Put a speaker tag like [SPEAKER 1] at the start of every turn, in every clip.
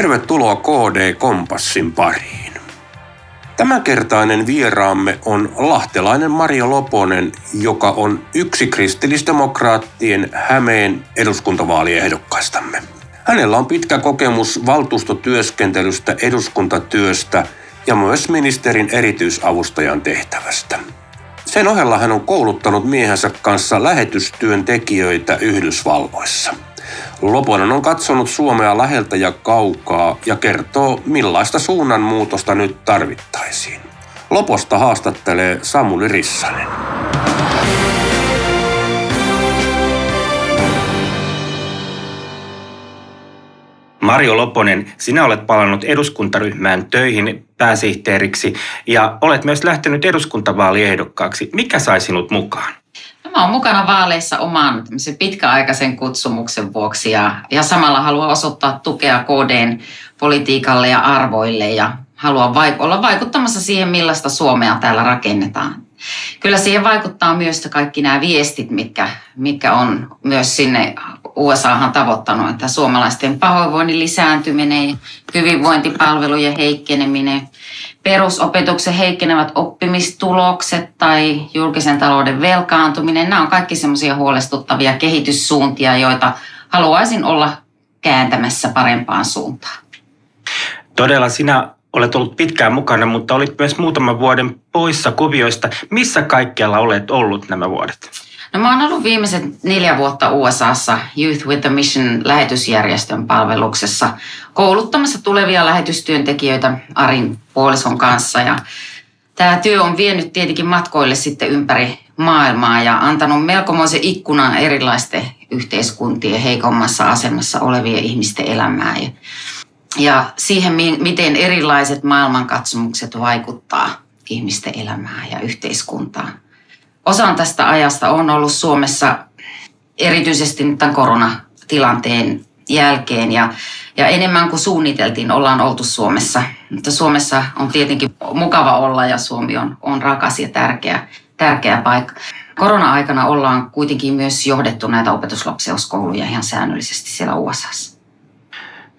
[SPEAKER 1] Tervetuloa KD Kompassin pariin. Tämänkertainen vieraamme on lahtelainen Mario Loponen, joka on yksi kristillisdemokraattien Hämeen eduskuntavaaliehdokkaista,mme Hänellä on pitkä kokemus valtuustotyöskentelystä, eduskuntatyöstä ja myös ministerin erityisavustajan tehtävästä. Sen ohella hän on kouluttanut miehensä kanssa lähetystyöntekijöitä Yhdysvalloissa – Loponen on katsonut Suomea läheltä ja kaukaa ja kertoo, millaista suunnanmuutosta nyt tarvittaisiin. Loposta haastattelee Samuli Rissanen.
[SPEAKER 2] Mario Loponen, sinä olet palannut eduskuntaryhmään töihin pääsihteeriksi ja olet myös lähtenyt eduskuntavaaliehdokkaaksi. Mikä sai sinut mukaan?
[SPEAKER 3] Mä oon mukana vaaleissa oman pitkäaikaisen kutsumuksen vuoksi ja, ja samalla haluan osoittaa tukea KDn politiikalle ja arvoille ja haluan vaik- olla vaikuttamassa siihen, millaista Suomea täällä rakennetaan. Kyllä siihen vaikuttaa myös kaikki nämä viestit, mitkä, mitkä on myös sinne USAhan tavoittanut, että suomalaisten pahoinvoinnin lisääntyminen, hyvinvointipalvelujen heikkeneminen, perusopetuksen heikkenevät oppimistulokset tai julkisen talouden velkaantuminen, nämä on kaikki semmoisia huolestuttavia kehityssuuntia, joita haluaisin olla kääntämässä parempaan suuntaan.
[SPEAKER 2] Todella sinä olet ollut pitkään mukana, mutta olit myös muutaman vuoden poissa kuvioista. Missä kaikkialla olet ollut nämä vuodet?
[SPEAKER 3] No mä oon ollut viimeiset neljä vuotta USAssa Youth with a Mission lähetysjärjestön palveluksessa kouluttamassa tulevia lähetystyöntekijöitä Arin puolison kanssa. Ja tämä työ on vienyt tietenkin matkoille sitten ympäri maailmaa ja antanut melkomoisen ikkunan erilaisten yhteiskuntien heikommassa asemassa olevien ihmisten elämää. Ja, ja siihen, miten erilaiset maailmankatsomukset vaikuttaa ihmisten elämään ja yhteiskuntaan osan tästä ajasta on ollut Suomessa erityisesti tämän koronatilanteen jälkeen ja, ja enemmän kuin suunniteltiin ollaan oltu Suomessa. Mutta Suomessa on tietenkin mukava olla ja Suomi on, on rakas ja tärkeä, tärkeä paikka. Korona-aikana ollaan kuitenkin myös johdettu näitä opetuslapseuskouluja ihan säännöllisesti siellä USAssa.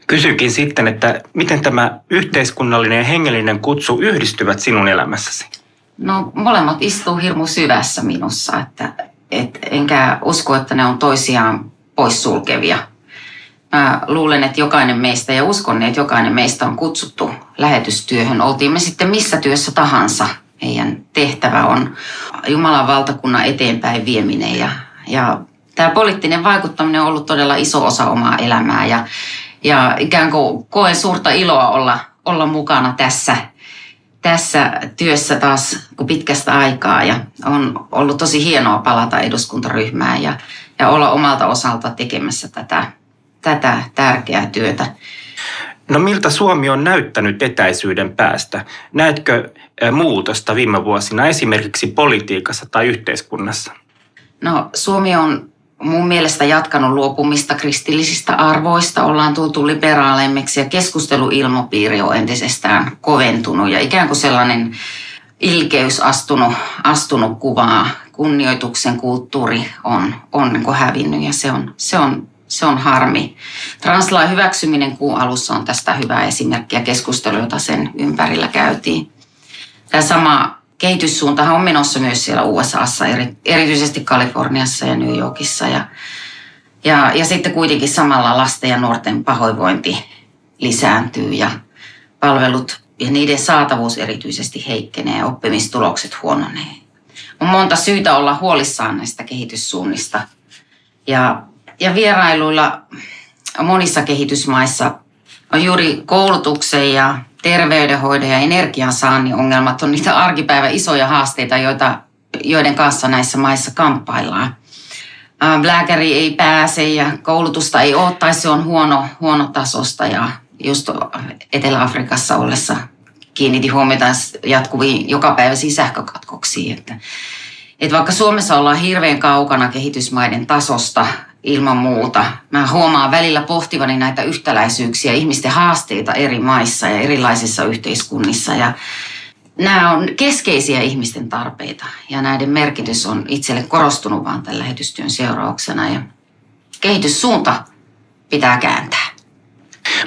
[SPEAKER 2] Kysynkin sitten, että miten tämä yhteiskunnallinen ja hengellinen kutsu yhdistyvät sinun elämässäsi?
[SPEAKER 3] No molemmat istuu hirmu syvässä minussa, että et, enkä usko, että ne on toisiaan poissulkevia. Mä luulen, että jokainen meistä ja uskon, että jokainen meistä on kutsuttu lähetystyöhön. Oltiin me sitten missä työssä tahansa. Meidän tehtävä on Jumalan valtakunnan eteenpäin vieminen ja, ja tämä poliittinen vaikuttaminen on ollut todella iso osa omaa elämää ja, ja ikään kuin koen suurta iloa olla, olla mukana tässä – tässä työssä taas pitkästä aikaa ja on ollut tosi hienoa palata eduskuntaryhmään ja, ja olla omalta osalta tekemässä tätä, tätä tärkeää työtä.
[SPEAKER 2] No miltä Suomi on näyttänyt etäisyyden päästä? Näetkö muutosta viime vuosina esimerkiksi politiikassa tai yhteiskunnassa?
[SPEAKER 3] No Suomi on mun mielestä jatkanut luopumista kristillisistä arvoista, ollaan tultu liberaaleimmiksi ja keskusteluilmapiiri on entisestään koventunut ja ikään kuin sellainen ilkeys astunut, astunut kuvaa, kunnioituksen kulttuuri on, on niin hävinnyt ja se on, se on, se on harmi. Translain hyväksyminen kuun alussa on tästä hyvä esimerkki ja keskustelu, jota sen ympärillä käytiin. Tämä sama kehityssuuntahan on menossa myös siellä USAssa, eri, erityisesti Kaliforniassa ja New Yorkissa. Ja, ja, ja sitten kuitenkin samalla lasten ja nuorten pahoinvointi lisääntyy ja palvelut ja niiden saatavuus erityisesti heikkenee ja oppimistulokset huononee. On monta syytä olla huolissaan näistä kehityssuunnista. Ja, ja vierailuilla monissa kehitysmaissa on juuri koulutuksen ja terveydenhoidon ja energiansaannin ongelmat on niitä arkipäivän isoja haasteita, joita, joiden kanssa näissä maissa kamppaillaan. Lääkäri ei pääse ja koulutusta ei ole tai se on huono, huono tasosta ja just Etelä-Afrikassa ollessa kiinnitti huomiota jatkuviin jokapäiväisiin sähkökatkoksiin. Että, että vaikka Suomessa ollaan hirveän kaukana kehitysmaiden tasosta, ilman muuta. Mä huomaan välillä pohtivani näitä yhtäläisyyksiä, ihmisten haasteita eri maissa ja erilaisissa yhteiskunnissa. Ja nämä on keskeisiä ihmisten tarpeita ja näiden merkitys on itselle korostunut vaan tämän lähetystyön seurauksena. Ja kehityssuunta pitää kääntää.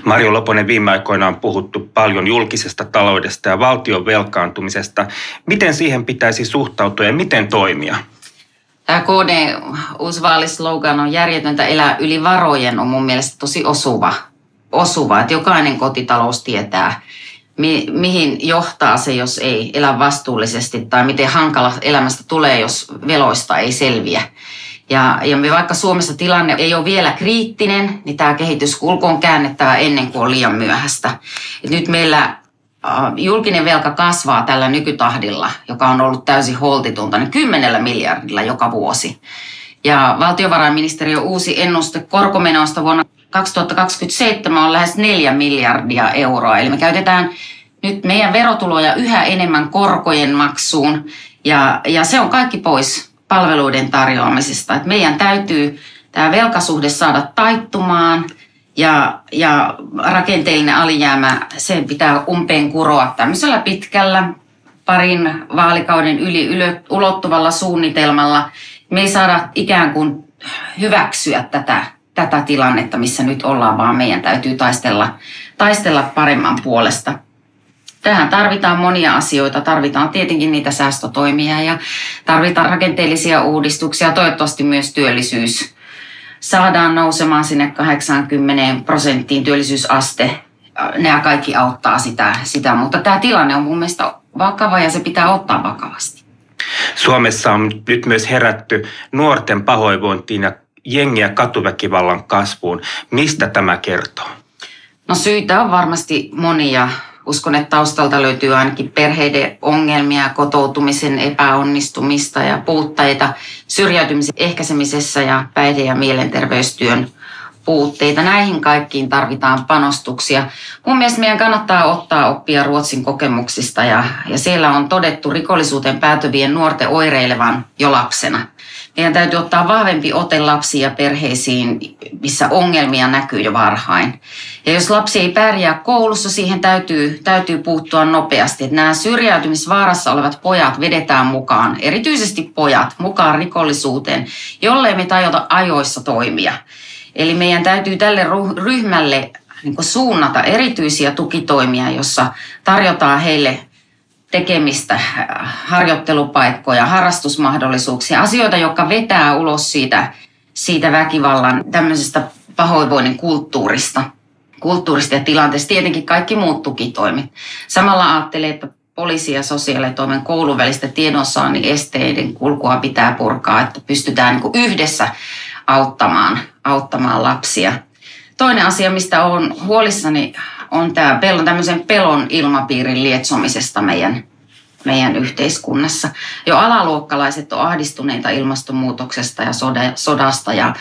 [SPEAKER 2] Mario Loponen, viime aikoina on puhuttu paljon julkisesta taloudesta ja valtion velkaantumisesta. Miten siihen pitäisi suhtautua ja miten toimia?
[SPEAKER 3] Tämä KD uusi on järjetöntä elää yli varojen on mun mielestä tosi osuva. osuva että jokainen kotitalous tietää, mi- mihin johtaa se, jos ei elä vastuullisesti tai miten hankala elämästä tulee, jos veloista ei selviä. Ja, ja me vaikka Suomessa tilanne ei ole vielä kriittinen, niin tämä kehityskulku on käännettävä ennen kuin on liian myöhäistä. Et nyt meillä julkinen velka kasvaa tällä nykytahdilla, joka on ollut täysin holtitunta, niin kymmenellä miljardilla joka vuosi. Ja valtiovarainministeriön uusi ennuste korkomenoista vuonna 2027 on lähes 4 miljardia euroa. Eli me käytetään nyt meidän verotuloja yhä enemmän korkojen maksuun ja, ja se on kaikki pois palveluiden tarjoamisesta. Et meidän täytyy tämä velkasuhde saada taittumaan ja, ja rakenteellinen alijäämä, sen pitää umpeen kuroa tämmöisellä pitkällä parin vaalikauden yli ulottuvalla suunnitelmalla. Me ei saada ikään kuin hyväksyä tätä, tätä tilannetta, missä nyt ollaan, vaan meidän täytyy taistella, taistella paremman puolesta. Tähän tarvitaan monia asioita. Tarvitaan tietenkin niitä säästötoimia ja tarvitaan rakenteellisia uudistuksia, toivottavasti myös työllisyys saadaan nousemaan sinne 80 prosenttiin työllisyysaste. Nämä kaikki auttaa sitä, sitä, mutta tämä tilanne on mun mielestä vakava ja se pitää ottaa vakavasti.
[SPEAKER 2] Suomessa on nyt myös herätty nuorten pahoinvointiin ja jengiä katuväkivallan kasvuun. Mistä tämä kertoo?
[SPEAKER 3] No syitä on varmasti monia. Uskon, että taustalta löytyy ainakin perheiden ongelmia, kotoutumisen epäonnistumista ja puutteita syrjäytymisen ehkäisemisessä ja päihde- ja mielenterveystyön puutteita. Näihin kaikkiin tarvitaan panostuksia. Mun mielestä meidän kannattaa ottaa oppia Ruotsin kokemuksista ja, ja siellä on todettu rikollisuuteen päätyvien nuorten oireilevan jo lapsena. Meidän täytyy ottaa vahvempi ote lapsiin ja perheisiin, missä ongelmia näkyy jo varhain. Ja jos lapsi ei pärjää koulussa, siihen täytyy, täytyy puuttua nopeasti. Että nämä syrjäytymisvaarassa olevat pojat vedetään mukaan, erityisesti pojat, mukaan rikollisuuteen, jollei me tajuta ajoissa toimia. Eli meidän täytyy tälle ryhmälle niin suunnata erityisiä tukitoimia, jossa tarjotaan heille tekemistä, harjoittelupaikkoja, harrastusmahdollisuuksia, asioita, jotka vetää ulos siitä, siitä väkivallan tämmöisestä pahoinvoinnin kulttuurista, kulttuurista ja tilanteesta. Tietenkin kaikki muut tukitoimet. Samalla ajattelee, että poliisi- ja sosiaalitoimen koulun välistä tiedonsaannin esteiden kulkua pitää purkaa, että pystytään niin yhdessä auttamaan, auttamaan lapsia. Toinen asia, mistä olen huolissani, on tämä pelon, tämmöisen pelon ilmapiirin lietsomisesta meidän, meidän yhteiskunnassa. Jo alaluokkalaiset on ahdistuneita ilmastonmuutoksesta ja sodasta ja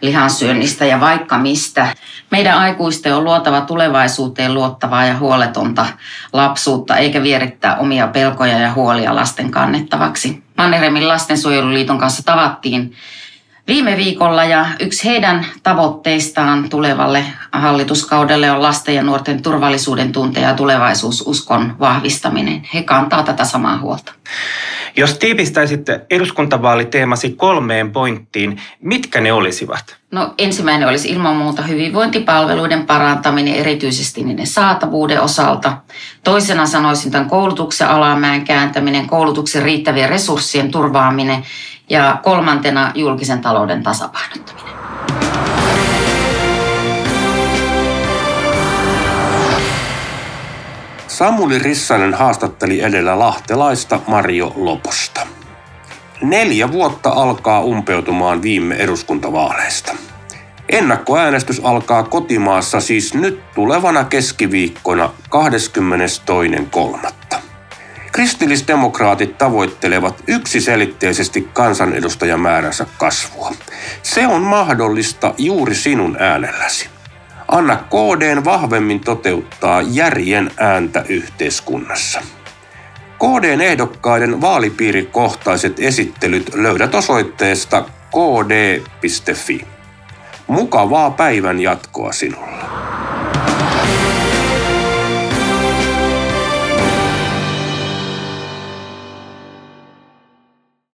[SPEAKER 3] lihansyönnistä ja vaikka mistä. Meidän aikuisten on luotava tulevaisuuteen luottavaa ja huoletonta lapsuutta, eikä vierittää omia pelkoja ja huolia lasten kannettavaksi. Manneremin lastensuojeluliiton kanssa tavattiin viime viikolla ja yksi heidän tavoitteistaan tulevalle hallituskaudelle on lasten ja nuorten turvallisuuden tunte ja tulevaisuususkon vahvistaminen. He kantaa tätä samaa huolta.
[SPEAKER 2] Jos tiivistäisitte eduskuntavaaliteemasi kolmeen pointtiin, mitkä ne olisivat?
[SPEAKER 3] No ensimmäinen olisi ilman muuta hyvinvointipalveluiden parantaminen, erityisesti niiden saatavuuden osalta. Toisena sanoisin tämän koulutuksen alamäen kääntäminen, koulutuksen riittävien resurssien turvaaminen ja kolmantena julkisen talouden tasapainottaminen.
[SPEAKER 1] Samuli Rissanen haastatteli edellä lahtelaista Mario Loposta. Neljä vuotta alkaa umpeutumaan viime eduskuntavaaleista. Ennakkoäänestys alkaa kotimaassa siis nyt tulevana keskiviikkona 22.3. Kristillisdemokraatit tavoittelevat yksiselitteisesti kansanedustajamääränsä kasvua. Se on mahdollista juuri sinun äänelläsi. Anna KDn vahvemmin toteuttaa järjen ääntä yhteiskunnassa. KDn ehdokkaiden vaalipiirikohtaiset esittelyt löydät osoitteesta kd.fi. Mukavaa päivän jatkoa sinulle.